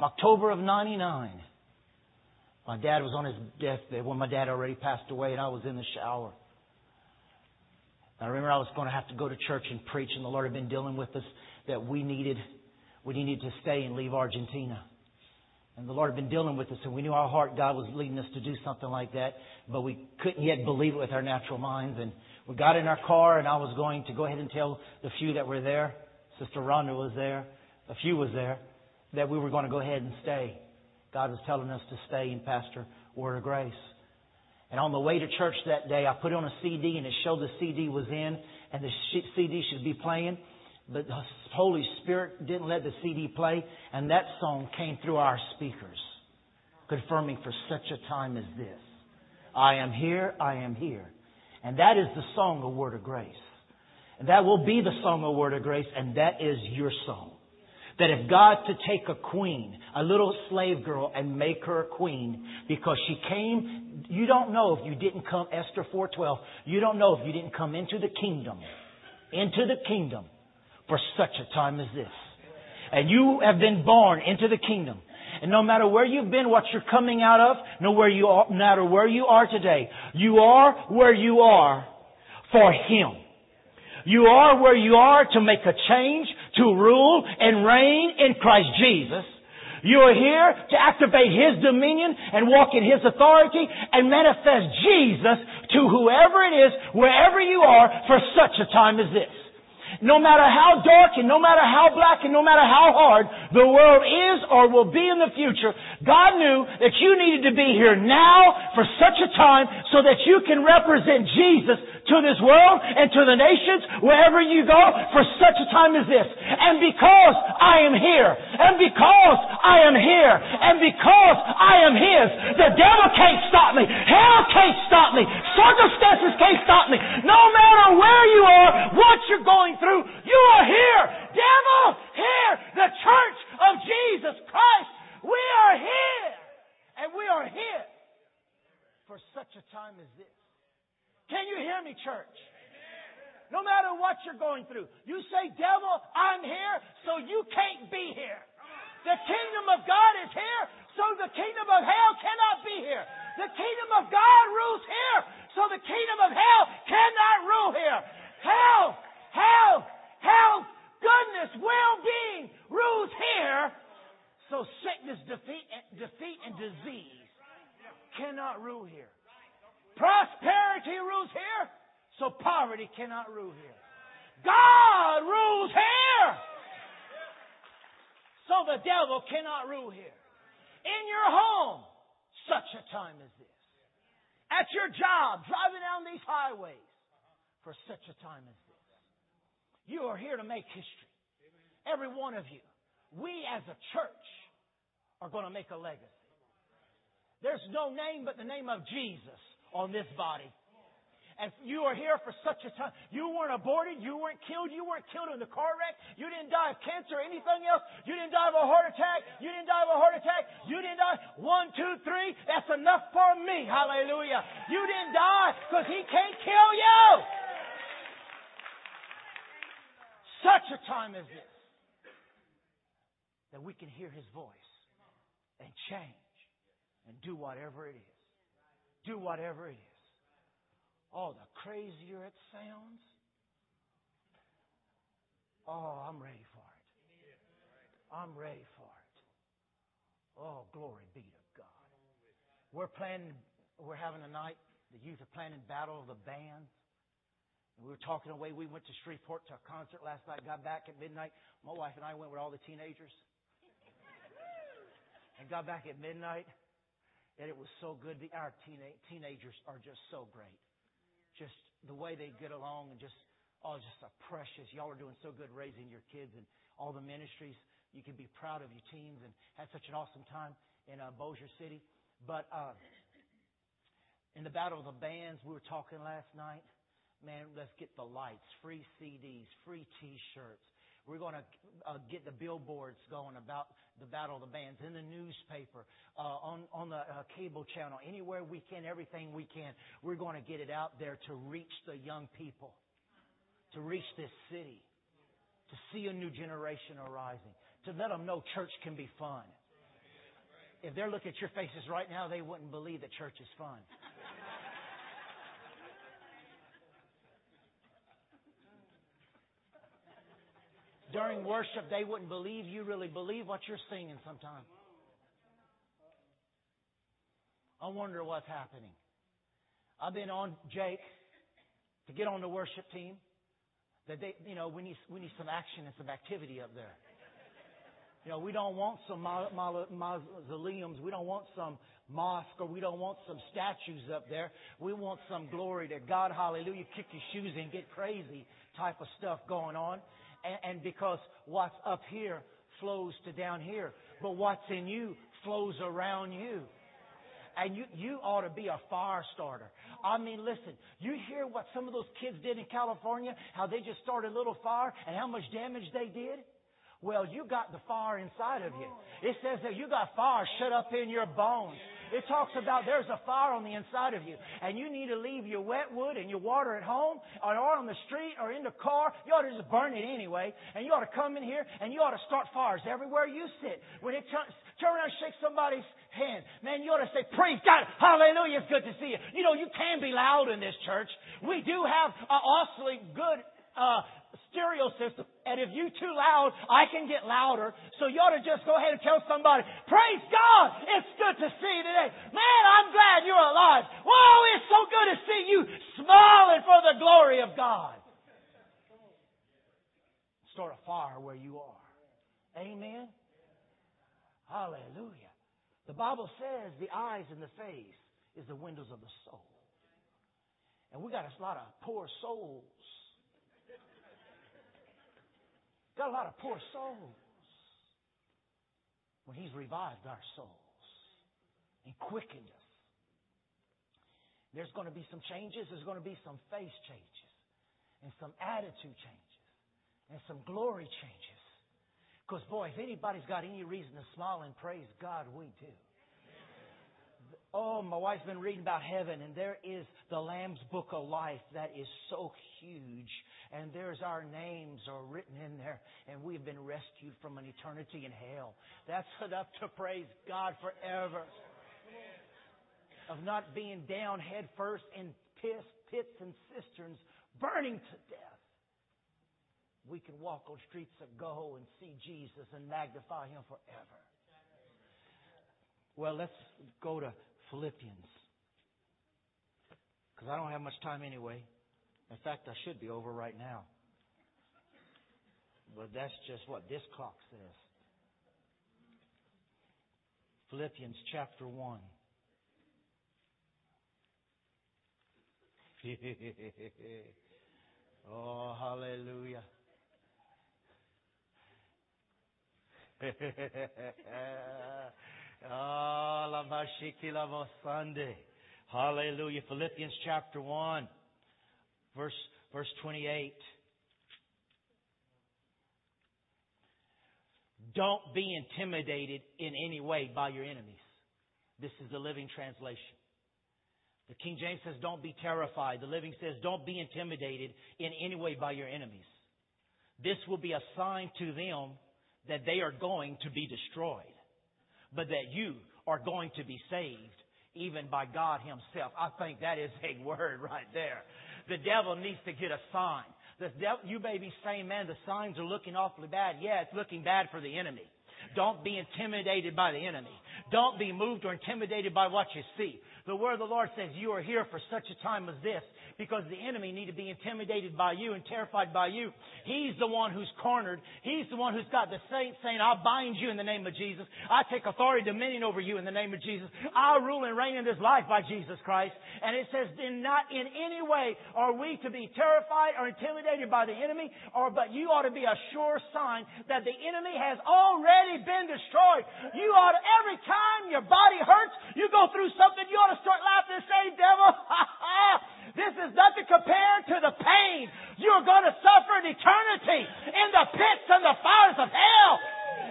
October of 99. My dad was on his deathbed when my dad already passed away and I was in the shower. I remember I was going to have to go to church and preach and the Lord had been dealing with us that we needed, we needed to stay and leave Argentina. And the Lord had been dealing with us and we knew our heart God was leading us to do something like that, but we couldn't yet believe it with our natural minds. And we got in our car and I was going to go ahead and tell the few that were there, Sister Rhonda was there, a few was there, that we were going to go ahead and stay. God was telling us to stay in Pastor Word of Grace. And on the way to church that day, I put on a CD and it showed the CD was in and the CD should be playing. But the Holy Spirit didn't let the CD play and that song came through our speakers, confirming for such a time as this. I am here, I am here. And that is the song of Word of Grace. And that will be the song of Word of Grace and that is your song. That if God to take a queen, a little slave girl, and make her a queen because she came, you don't know if you didn't come, Esther 4.12, you don't know if you didn't come into the kingdom, into the kingdom for such a time as this. And you have been born into the kingdom. And no matter where you've been, what you're coming out of, no, where you are, no matter where you are today, you are where you are for Him. You are where you are to make a change, to rule and reign in Christ Jesus. You are here to activate His dominion and walk in His authority and manifest Jesus to whoever it is, wherever you are, for such a time as this. No matter how dark and no matter how black and no matter how hard the world is or will be in the future, God knew that you needed to be here now for such a time so that you can represent Jesus to this world and to the nations wherever you go for such a time as this. And because I am here, and because I am here, and because I am His, the devil can't stop me. Hell can't stop me. Circumstances can't stop me. No matter where you are, what you're going through, you are here. Devil, here. The church of Jesus Christ. We are here. And we are here for such a time as this. Can you hear me, church? No matter what you're going through, you say, Devil, I'm here, so you can't be here. The kingdom of God is here, so the kingdom of hell cannot be here. The kingdom of God rules here, so the kingdom of hell cannot rule here. Hell, hell, hell, goodness, well-being rules here, so sickness, defeat, defeat and disease cannot rule here. Prosperity rules here, so poverty cannot rule here. God rules here, so the devil cannot rule here. In your home, such a time as this. At your job, driving down these highways, for such a time as this. You are here to make history. Every one of you. We as a church are going to make a legacy. There's no name but the name of Jesus on this body. And you are here for such a time. You weren't aborted. You weren't killed. You weren't killed in the car wreck. You didn't die of cancer or anything else. You didn't die of a heart attack. You didn't die of a heart attack. You didn't die. One, two, three. That's enough for me. Hallelujah. You didn't die because he can't kill you. Such a time as this. That we can hear his voice and change and do whatever it is do whatever it is. Oh, the crazier it sounds. Oh, I'm ready for it. I'm ready for it. Oh, glory be to God. We're planning, we're having a night, the youth are planning Battle of the Bands. And We were talking away. We went to Shreveport to a concert last night, got back at midnight. My wife and I went with all the teenagers. And got back at midnight. And it was so good. The, our teena- teenagers are just so great. Just the way they get along and just, oh, just a precious. Y'all are doing so good raising your kids and all the ministries. You can be proud of your teens and had such an awesome time in uh, Bossier City. But uh, in the Battle of the Bands, we were talking last night. Man, let's get the lights, free CDs, free T-shirts, we're going to uh, get the billboards going about the Battle of the Bands in the newspaper, uh, on, on the uh, cable channel, anywhere we can, everything we can. We're going to get it out there to reach the young people, to reach this city, to see a new generation arising, to let them know church can be fun. if they're looking at your faces right now, they wouldn't believe that church is fun. During worship, they wouldn't believe you really believe what you're singing sometimes. I wonder what's happening. I've been on Jake to get on the worship team. That they, you know, we need we need some action and some activity up there. You know, we don't want some mausoleums. We don't want some mosque or we don't want some statues up there. We want some glory to God. Hallelujah. Kick your shoes and get crazy type of stuff going on. And, and because what's up here flows to down here. But what's in you flows around you. And you, you ought to be a fire starter. I mean, listen, you hear what some of those kids did in California, how they just started a little fire and how much damage they did? Well, you got the fire inside of you. It says that you got fire shut up in your bones. It talks about there's a fire on the inside of you, and you need to leave your wet wood and your water at home, or on the street, or in the car. You ought to just burn it anyway, and you ought to come in here and you ought to start fires everywhere you sit. When it turns, turn around and shake somebody's hand, man, you ought to say, "Praise God, Hallelujah! It's good to see you." You know, you can be loud in this church. We do have an awfully good uh, stereo system. And if you too loud, I can get louder. So you ought to just go ahead and tell somebody, praise God, it's good to see you today. Man, I'm glad you're alive. Whoa, it's so good to see you smiling for the glory of God. Start a fire where you are. Amen. Hallelujah. The Bible says the eyes and the face is the windows of the soul. And we got a lot of poor souls Got a lot of poor souls. When He's revived our souls and quickened us. There's going to be some changes. There's going to be some face changes and some attitude changes and some glory changes. Because, boy, if anybody's got any reason to smile and praise God, we do. Oh, my wife's been reading about heaven, and there is the Lamb's Book of Life that is so huge. And there's our names are written in there, and we've been rescued from an eternity in hell. That's enough to praise God forever. Of not being down head first in pits, pits and cisterns, burning to death. We can walk on streets of gold and see Jesus and magnify Him forever. Well, let's go to Philippians. Because I don't have much time anyway. In fact, I should be over right now. But that's just what this clock says. Philippians chapter 1. oh, hallelujah. Sunday. Hallelujah. Philippians chapter 1, verse, verse 28. Don't be intimidated in any way by your enemies. This is the Living Translation. The King James says, don't be terrified. The Living says, don't be intimidated in any way by your enemies. This will be a sign to them that they are going to be destroyed but that you are going to be saved even by God Himself. I think that is a word right there. The devil needs to get a sign. The devil, you may be saying, man, the signs are looking awfully bad. Yeah, it's looking bad for the enemy. Don't be intimidated by the enemy. Don't be moved or intimidated by what you see. The word of the Lord says you are here for such a time as this because the enemy need to be intimidated by you and terrified by you. He's the one who's cornered. He's the one who's got the saints saying, I bind you in the name of Jesus. I take authority, dominion over you in the name of Jesus. I rule and reign in this life by Jesus Christ. And it says, in not in any way are we to be terrified or intimidated by the enemy, or but you ought to be a sure sign that the enemy has already been destroyed. You ought to, every time your body hurts, you go through something, you ought to start laughing and say, devil, This is nothing compared to the pain you're going to suffer in eternity in the pits and the fires of hell.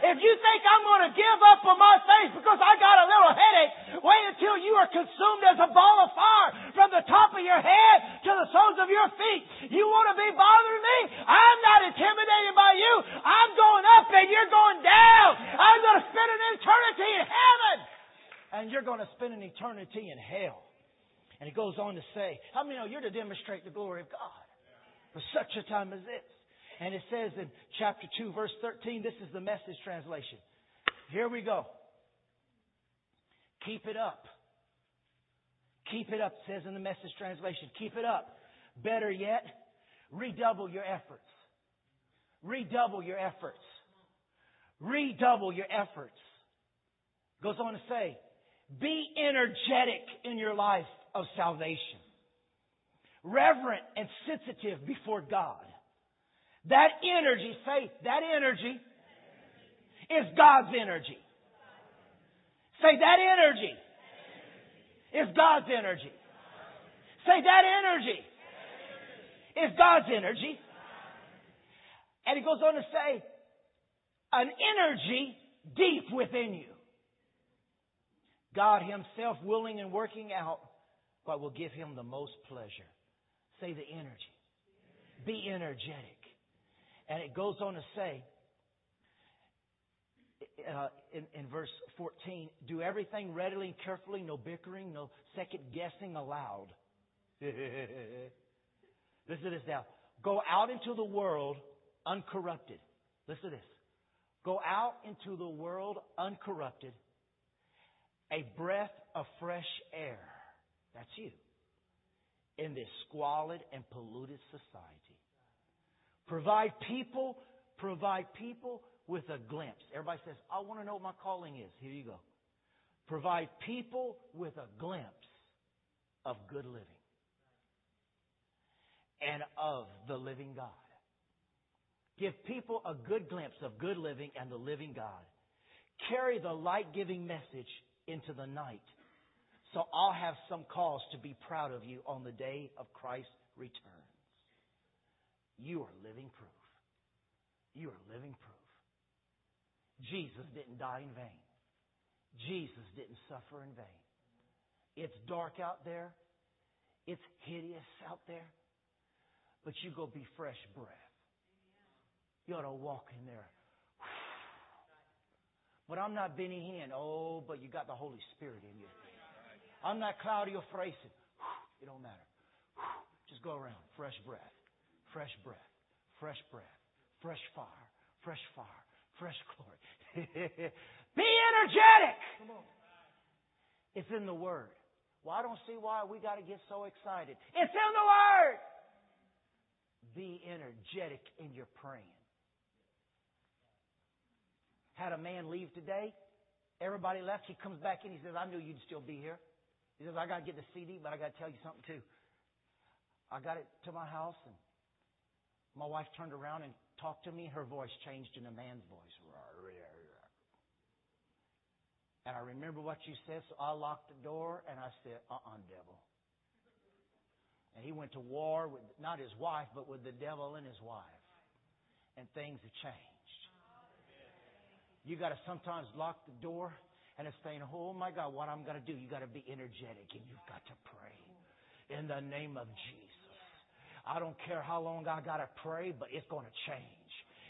If you think I'm going to give up on my faith because I got a little headache, wait until you are consumed as a ball of fire from the top of your head to the soles of your feet. You want to be bothering me? I'm not intimidated by you. I'm going up and you're going down. I'm going to spend an eternity in heaven. and you're going to spend an eternity in hell. And he goes on to say, how many know you're to demonstrate the glory of God for such a time as this? And it says in chapter 2, verse 13, this is the message translation. Here we go. Keep it up. Keep it up, it says in the message translation. Keep it up. Better yet, redouble your efforts. Redouble your efforts. Redouble your efforts. Goes on to say, be energetic in your life of salvation. Reverent and sensitive before God. That energy, say, that energy is God's energy. Say, that energy is God's energy. Say, that energy is God's energy. And he goes on to say, an energy deep within you. God Himself willing and working out what will give Him the most pleasure. Say the energy. Be energetic. And it goes on to say, uh, in, in verse 14, do everything readily and carefully, no bickering, no second guessing allowed. Listen to this now. Go out into the world uncorrupted. Listen to this. Go out into the world uncorrupted, a breath of fresh air. That's you. In this squalid and polluted society. Provide people, provide people with a glimpse. Everybody says, I want to know what my calling is. Here you go. Provide people with a glimpse of good living and of the living God. Give people a good glimpse of good living and the living God. Carry the light giving message into the night. So I'll have some cause to be proud of you on the day of Christ's returns. You are living proof. You are living proof. Jesus didn't die in vain. Jesus didn't suffer in vain. It's dark out there. It's hideous out there. But you go be fresh breath. You ought to walk in there. But I'm not Benny Hinn. Oh, but you got the Holy Spirit in you. I'm not Claudio Freidzon. It don't matter. Just go around. Fresh breath. Fresh breath. Fresh breath. Fresh fire. Fresh fire. Fresh glory. Be energetic. It's in the Word. Well, I don't see why we got to get so excited. It's in the Word. Be energetic in your praying. Had a man leave today. Everybody left. He comes back in. He says, I knew you'd still be here. He says, I got to get the CD, but I got to tell you something too. I got it to my house and my wife turned around and talked to me. Her voice changed in a man's voice. And I remember what you said, so I locked the door and I said, uh-uh, devil. And he went to war with not his wife, but with the devil and his wife. And things have changed. You got to sometimes lock the door and it's saying, oh my God, what I'm going to do. You got to be energetic and you've got to pray in the name of Jesus. I don't care how long I got to pray, but it's going to change.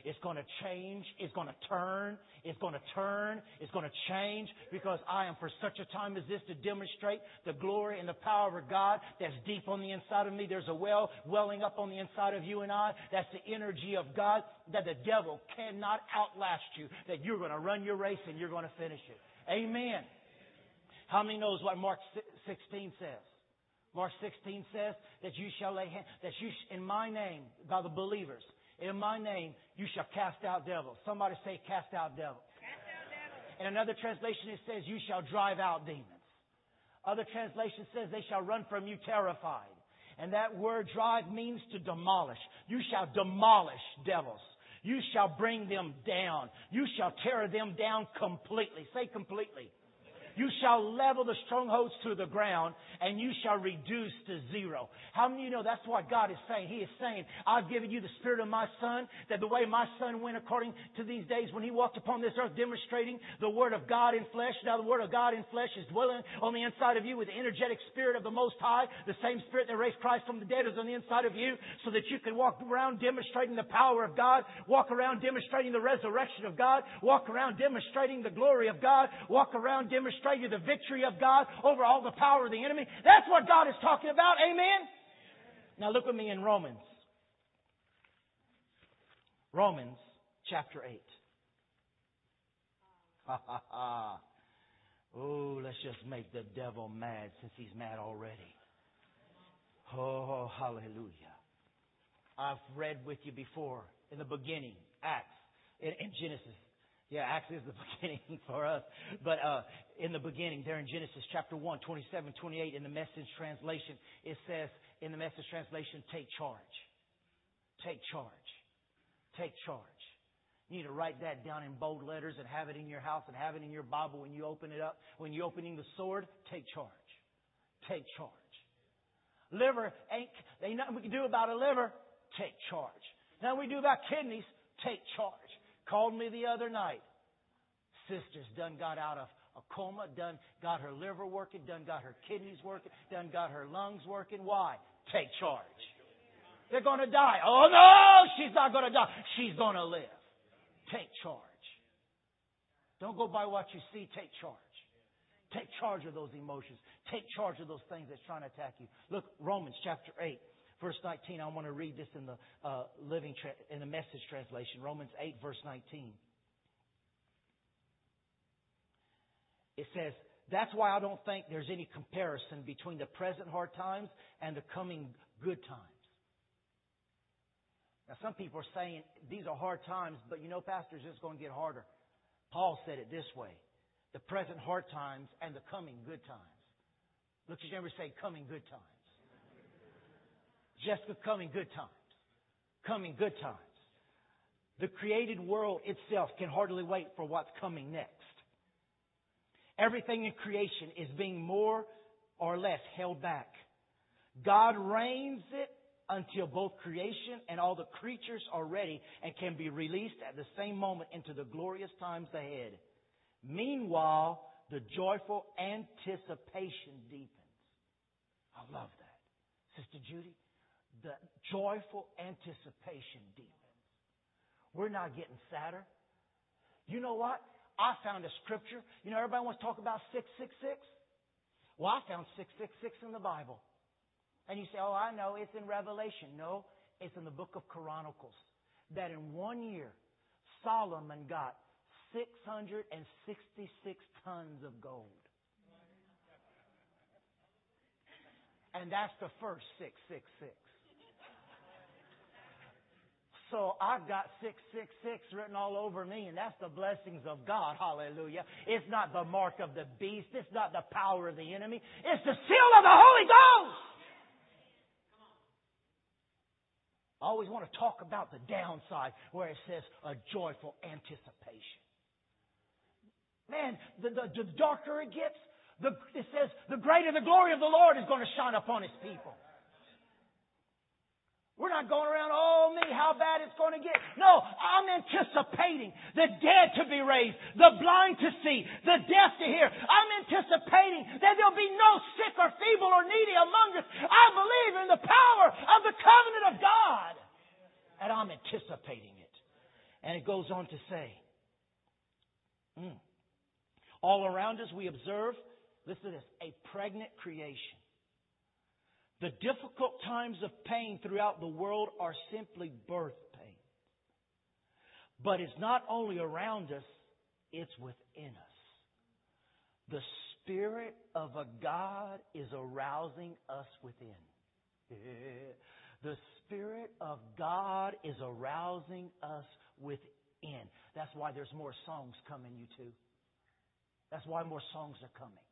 It's going to change. It's going to turn. It's going to turn. It's going to change because I am for such a time as this to demonstrate the glory and the power of God that's deep on the inside of me. There's a well welling up on the inside of you and I. That's the energy of God that the devil cannot outlast you, that you're going to run your race and you're going to finish it. Amen. How many knows what Mark 16 says? Mark 16 says that you shall lay hands, that you, in my name, by the believers, in my name, you shall cast out devils. Somebody say, cast out devils. Cast out devils. In another translation, it says, you shall drive out demons. Other translation says, they shall run from you terrified. And that word drive means to demolish. You shall demolish devils. You shall bring them down. You shall tear them down completely. Say completely. You shall level the strongholds to the ground and you shall reduce to zero. How many of you know that's what God is saying? He is saying, I've given you the spirit of my son, that the way my son went according to these days when he walked upon this earth demonstrating the word of God in flesh. Now the word of God in flesh is dwelling on the inside of you with the energetic spirit of the most high, the same spirit that raised Christ from the dead is on the inside of you so that you can walk around demonstrating the power of God, walk around demonstrating the resurrection of God, walk around demonstrating the glory of God, walk around demonstrating demonstrated the victory of God over all the power of the enemy. That's what God is talking about. Amen? Now look with me in Romans. Romans chapter 8. Ha ha ha. Oh, let's just make the devil mad since he's mad already. Oh, hallelujah. I've read with you before in the beginning, Acts, in, in Genesis. Yeah, Acts is the beginning for us. But uh, in the beginning, there in Genesis chapter 1, 27, 28, in the message translation, it says, in the message translation, take charge. Take charge. Take charge. You need to write that down in bold letters and have it in your house and have it in your Bible when you open it up. When you're opening the sword, take charge. Take charge. Liver ain't, ain't nothing we can do about a liver. Take charge. Now we do about kidneys. Take charge. Called me the other night. Sister's done got out of a coma, done got her liver working, done got her kidneys working, done got her lungs working. Why? Take charge. They're going to die. Oh no, she's not going to die. She's going to live. Take charge. Don't go by what you see. Take charge. Take charge of those emotions. Take charge of those things that's trying to attack you. Look, Romans chapter 8, verse 19. I want to read this in the uh, living tra- in the message translation. Romans 8, verse 19. It says, that's why I don't think there's any comparison between the present hard times and the coming good times. Now, some people are saying these are hard times, but you know, pastors it's going to get harder. Paul said it this way the present hard times and the coming good times. Look at your say, coming good times. Jessica, coming good times. Coming good times. The created world itself can hardly wait for what's coming next. Everything in creation is being more or less held back. God reins it until both creation and all the creatures are ready and can be released at the same moment into the glorious times ahead. Meanwhile, the joyful anticipation deepens. I love that. Sister Judy, the joyful anticipation deepens. We're not getting sadder. You know what? I found a scripture. You know, everybody wants to talk about 666. Well, I found 666 in the Bible. And you say, oh, I know, it's in Revelation. No, it's in the book of Chronicles. That in one year, Solomon got 666 tons of gold. And that's the first 666. So I've got 666 written all over me, and that's the blessings of God. Hallelujah. It's not the mark of the beast. It's not the power of the enemy. It's the seal of the Holy Ghost. I always want to talk about the downside where it says a joyful anticipation. Man, the, the, the darker it gets, the, it says the greater the glory of the Lord is going to shine upon His people. We're not going around, oh me, how bad it's going to get. No, I'm anticipating the dead to be raised, the blind to see, the deaf to hear. I'm anticipating that there'll be no sick or feeble or needy among us. I believe in the power of the covenant of God. And I'm anticipating it. And it goes on to say, mm, all around us we observe, listen to this, a pregnant creation. The difficult times of pain throughout the world are simply birth pains. But it's not only around us, it's within us. The Spirit of a God is arousing us within. The Spirit of God is arousing us within. That's why there's more songs coming, you two. That's why more songs are coming.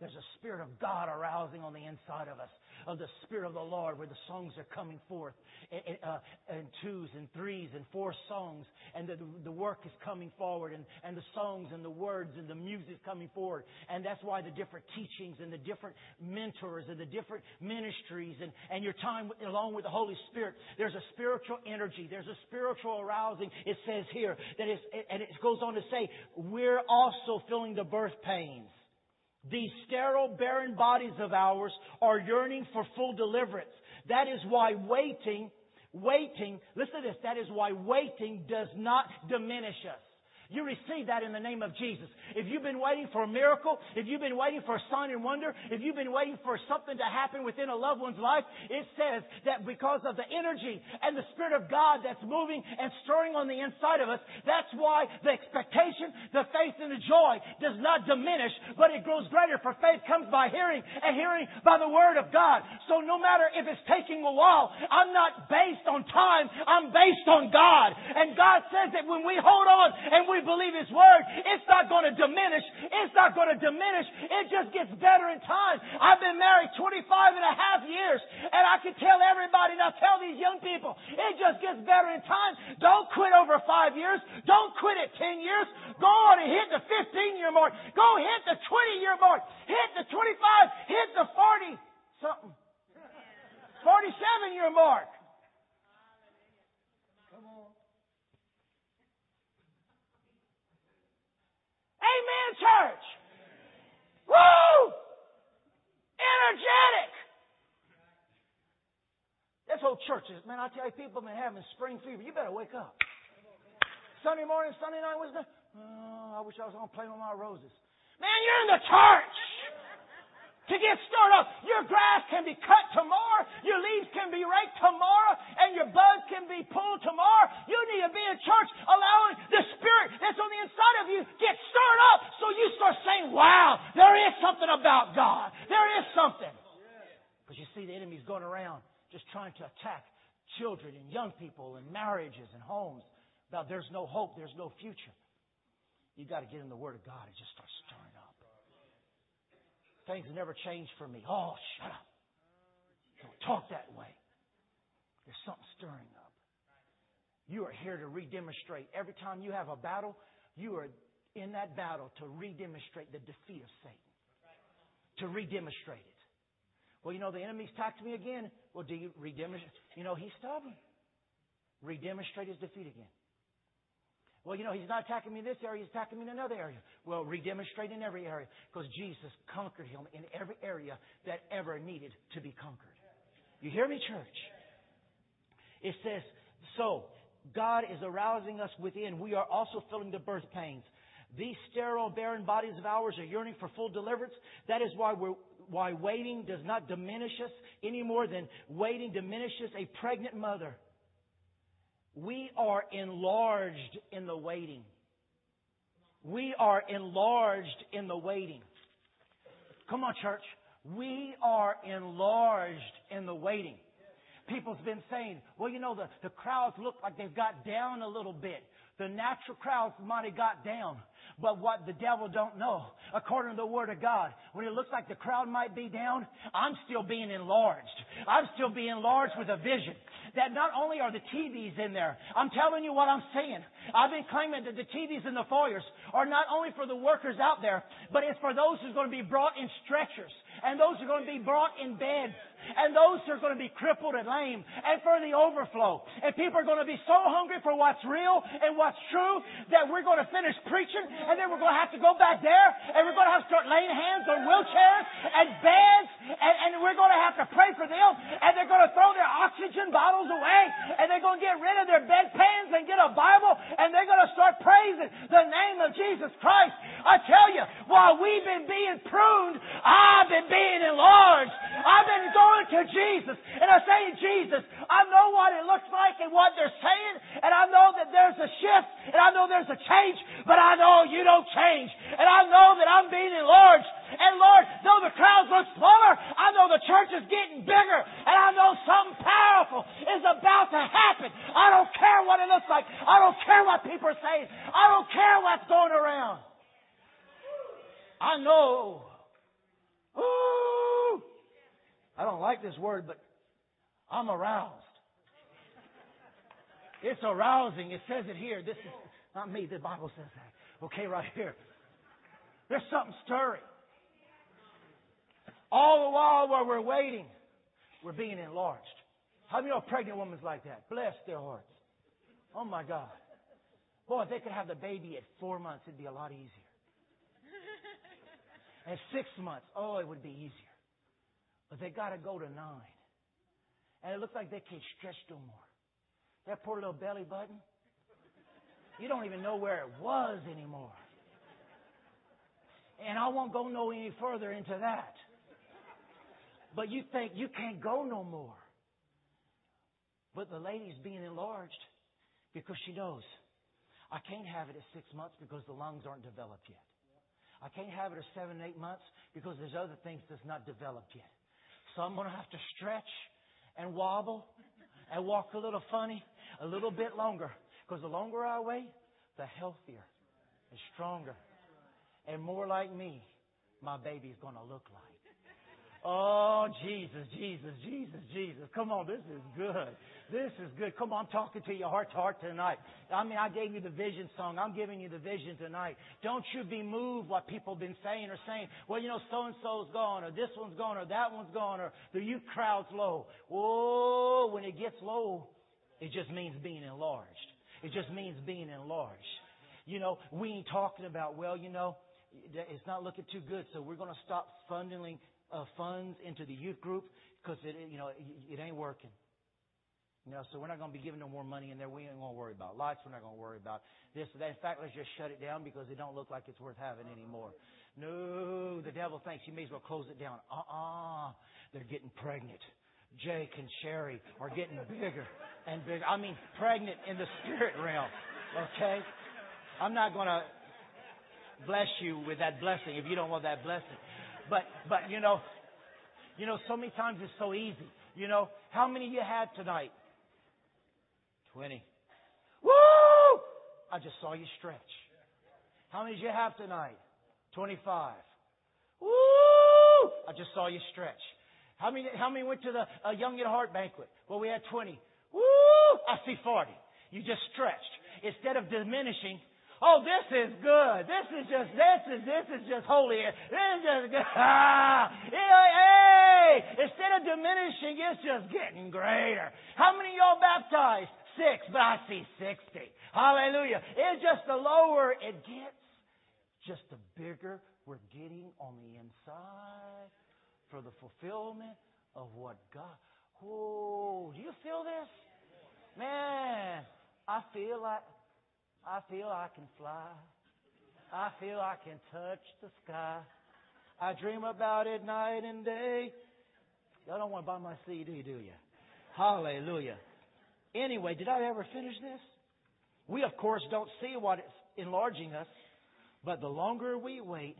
There's a Spirit of God arousing on the inside of us of the Spirit of the Lord where the songs are coming forth in, uh, in twos and threes and four songs and the, the work is coming forward and, and the songs and the words and the music is coming forward. And that's why the different teachings and the different mentors and the different ministries and, and your time along with the Holy Spirit, there's a spiritual energy. There's a spiritual arousing. It says here that is, and it goes on to say, we're also feeling the birth pains these sterile, barren bodies of ours are yearning for full deliverance. That is why waiting, waiting, listen to this, that is why waiting does not diminish us. You receive that in the name of Jesus. If you've been waiting for a miracle, if you've been waiting for a sign and wonder, if you've been waiting for something to happen within a loved one's life, it says that because of the energy and the Spirit of God that's moving and stirring on the inside of us, that's why the expectation, the faith, and the joy does not diminish, but it grows greater. For faith comes by hearing, and hearing by the Word of God. So no matter if it's taking a while, I'm not based on time, I'm based on God. And God says that when we hold on and we believe His Word, it's not going to diminish. It's not going to diminish. It just gets better in time. I've been married 25 and a half years, and I can tell everybody, now tell these young people, it just gets better in time. Don't quit over five years. Don't quit at 10 years. Go on and hit the 15 year mark. Go hit the 20 year mark. Hit the 25. Hit the 40 something. 47 year mark. Amen, church. Woo! Energetic. This whole church is, man, I tell you, people have been having spring fever. You better wake up. Sunday morning, Sunday night, Wednesday. Oh, I wish I was going to play with my roses. Man, you're in the church to get stirred up. Your grass can be cut tomorrow, your leaves can be raked tomorrow, and your buds can be pulled tomorrow. You need to be in church allowing the spirit that's on the inside of you get stirred up so you start saying, Wow, there is something about God. There is something. Because you see, the enemy's going around just trying to attack children and young people and marriages and homes. About there's no hope, there's no future. You got to get in the Word of God and just start stirring up. Things never change for me. Oh, shut up. Don't talk that way. There's something stirring up. You are here to redemonstrate. Every time you have a battle, you are in that battle to redemonstrate the defeat of Satan. To redemonstrate it. Well, you know, the enemy's attacked me again. Well, do you redemonstrate? You know, he's stubborn. Redemonstrate his defeat again. Well, you know, he's not attacking me in this area, he's attacking me in another area. Well, redemonstrate in every area because Jesus conquered him in every area that ever needed to be conquered. You hear me, church? It says, so God is arousing us within. We are also feeling the birth pains. These sterile, barren bodies of ours are yearning for full deliverance. That is why we're, why waiting does not diminish us any more than waiting diminishes a pregnant mother. We are enlarged in the waiting. We are enlarged in the waiting. Come on, church. We are enlarged in the waiting. People's been saying, well, you know, the, the crowds look like they've got down a little bit. The natural crowds might have got down. But what the devil don't know, according to the Word of God, when it looks like the crowd might be down, I'm still being enlarged. I'm still being enlarged with a vision that not only are the TVs in there, I'm telling you what I'm saying. I've been claiming that the TVs in the foyers are not only for the workers out there, but it's for those who's going to be brought in stretchers and those who are going to be brought in beds and those are going to be crippled and lame and for the overflow. And people are going to be so hungry for what's real and what's true that we're going to finish preaching and then we're going to have to go back there and we're going to have to start laying hands on wheelchairs and beds and, and we're going to have to pray for them and they're going to throw their oxygen bottles away and they're going to get rid of their bedpans and get a Bible and they're going to start praising the name of Jesus Christ. I tell you, while we've been being pruned, I've been being enlarged. I've been going to Jesus and I say, Jesus, I know what it looks like and what they're saying and I know that there's a shift and I know there's a change, but I know you don't change. And I know that I'm being enlarged. And Lord, though the crowds look smaller, I know the church is getting bigger. And I know something powerful is about to happen. I don't care what it looks like. I don't care what people are saying. I don't care what's going around. I know. Ooh. I don't like this word, but I'm aroused. It's arousing. It says it here. This is not me. The Bible says that. Okay, right here. There's something stirring. All the while while we're waiting, we're being enlarged. How many a pregnant women's like that? Bless their hearts. Oh my God. Boy, if they could have the baby at four months, it'd be a lot easier. At six months, oh, it would be easier. But they got to go to nine. And it looks like they can't stretch no more. That poor little belly button. You don't even know where it was anymore. And I won't go no any further into that. But you think you can't go no more. But the lady's being enlarged because she knows I can't have it at six months because the lungs aren't developed yet. I can't have it at seven, eight months because there's other things that's not developed yet. So I'm going to have to stretch and wobble and walk a little funny a little bit longer. Because the longer I wait, the healthier and stronger and more like me my baby's going to look like. Oh, Jesus, Jesus, Jesus, Jesus. Come on, this is good. This is good. Come on, I'm talking to your heart to heart tonight. I mean, I gave you the vision song. I'm giving you the vision tonight. Don't you be moved what people have been saying or saying, well, you know, so and so's gone, or this one's gone, or that one's gone, or the youth crowd's low. Whoa, when it gets low, it just means being enlarged. It just means being enlarged. You know, we ain't talking about, well, you know, it's not looking too good, so we're going to stop funding uh, funds into the youth group because it, you know, it, it ain't working. You know, so we're not going to be giving no more money in there. We ain't going to worry about lights. We're not going to worry about this or that. In fact, let's just shut it down because it don't look like it's worth having anymore. No, the devil thinks you may as well close it down. Uh-uh. They're getting pregnant. Jake and Sherry are getting bigger and bigger. I mean, pregnant in the spirit realm. Okay? I'm not going to bless you with that blessing if you don't want that blessing. But, but, you know, you know, so many times it's so easy. You know, how many you had tonight? 20. Woo! I just saw you stretch. How many did you have tonight? 25. Woo! I just saw you stretch. How many, how many went to the uh, Young at Heart banquet? Well, we had 20. Woo! I see 40. You just stretched. Instead of diminishing, Oh, this is good. This is just, this is, this is just holy. This is just good. Ah, hey, instead of diminishing, it's just getting greater. How many y'all baptized? Six, but I see 60. Hallelujah. It's just the lower it gets, just the bigger we're getting on the inside for the fulfillment of what God. Oh, do you feel this? Man, I feel like I feel I can fly. I feel I can touch the sky. I dream about it night and day. Y'all don't want to buy my CD, do you? Hallelujah. Anyway, did I ever finish this? We, of course, don't see what is enlarging us, but the longer we wait,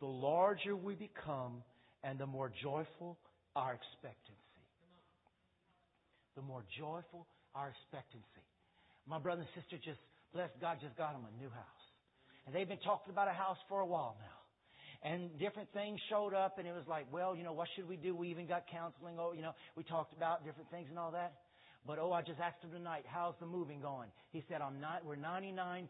the larger we become and the more joyful our expectancy. The more joyful our expectancy. My brother and sister just Bless God just got them a new house. And they've been talking about a house for a while now. And different things showed up and it was like, well, you know, what should we do? We even got counseling. Oh, you know, we talked about different things and all that. But oh, I just asked him tonight, how's the moving going? He said, I'm not, we're 99.9%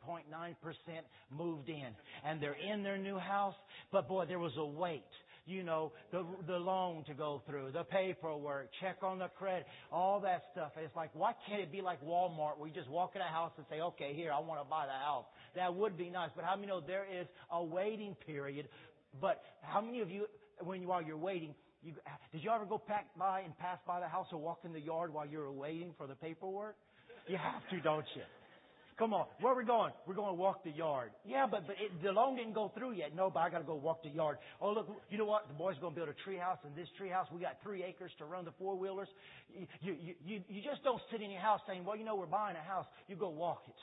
moved in. And they're in their new house. But boy, there was a wait you know, the, the loan to go through, the paperwork, check on the credit, all that stuff. it's like, why can't it be like Walmart where you just walk in a house and say, okay, here, I want to buy the house. That would be nice. But how many know there is a waiting period? But how many of you, when you, while you're waiting, you, did you ever go back by and pass by the house or walk in the yard while you were waiting for the paperwork? You have to, don't you? Come on, where are we going? We're going to walk the yard. Yeah, but, but it, the loan didn't go through yet. No, but I got to go walk the yard. Oh, look, you know what? The boys are going to build a tree house, and this tree house, we got three acres to run the four wheelers. You, you, you, you just don't sit in your house saying, well, you know, we're buying a house. You go walk it.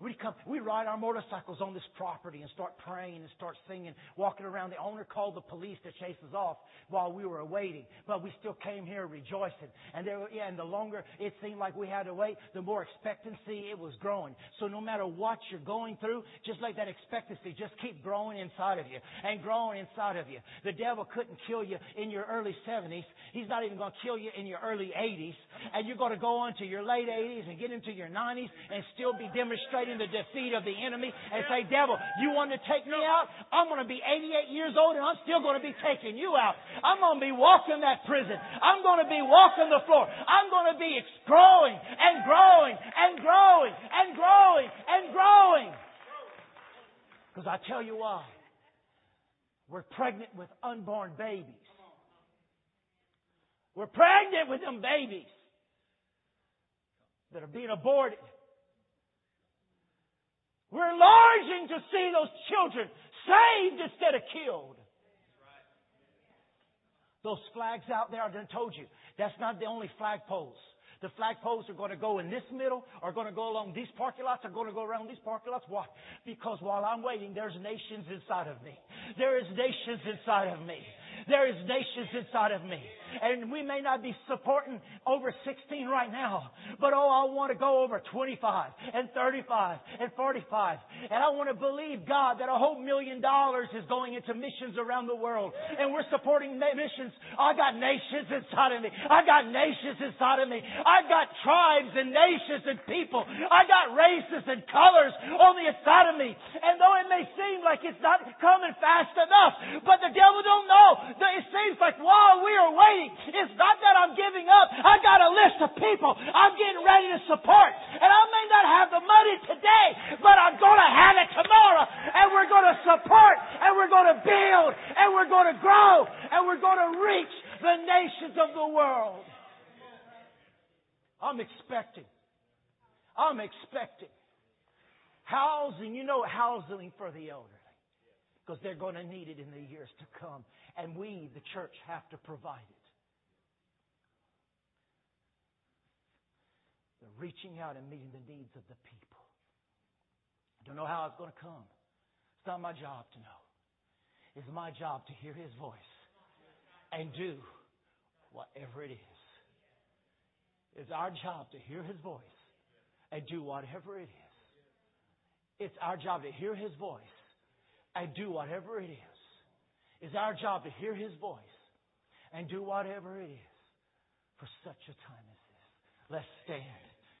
We come, we ride our motorcycles on this property and start praying and start singing, walking around. The owner called the police to chase us off while we were waiting, but we still came here rejoicing. And there, yeah, and the longer it seemed like we had to wait, the more expectancy it was growing. So no matter what you're going through, just like that expectancy, just keep growing inside of you and growing inside of you. The devil couldn't kill you in your early 70s. He's not even going to kill you in your early 80s. And you're going to go on to your late 80s and get into your 90s and still be demonstrating celebrating the defeat of the enemy and say, devil, you want to take me out? I'm going to be 88 years old and I'm still going to be taking you out. I'm going to be walking that prison. I'm going to be walking the floor. I'm going to be growing and growing and growing and growing and growing. Because I tell you why. We're pregnant with unborn babies. We're pregnant with them babies that are being aborted. We're longing to see those children saved instead of killed. Those flags out there, I done told you, that's not the only flagpoles. The flagpoles are going to go in this middle, are going to go along these parking lots, are going to go around these parking lots. Why? Because while I'm waiting, there's nations inside of me. There is nations inside of me. There is nations inside of me. And we may not be supporting over 16 right now, but oh, I want to go over 25 and 35 and 45. And I want to believe God that a whole million dollars is going into missions around the world. And we're supporting missions. I got nations inside of me. I got nations inside of me. I've got tribes and nations and people. I got races and colors on the inside of me. And though it may seem like it's not coming fast enough, but the devil don't know. It seems like while we are waiting, it's not that I'm giving up. I got a list of people I'm getting ready to support. And I may not have the money today, but I'm going to have it tomorrow. And we're going to support, and we're going to build, and we're going to grow, and we're going to reach the nations of the world. I'm expecting. I'm expecting. Housing, you know, housing for the elderly. Because they're going to need it in the years to come. And we, the church, have to provide it. Reaching out and meeting the needs of the people. I don't know how it's going to come. It's not my job to know. It's my job to hear His voice and do whatever it is. It's our job to hear His voice and do whatever it is. It's our job to hear His voice and do whatever it is. It's our job to hear His voice and do whatever it is for such a time as this. Let's stand.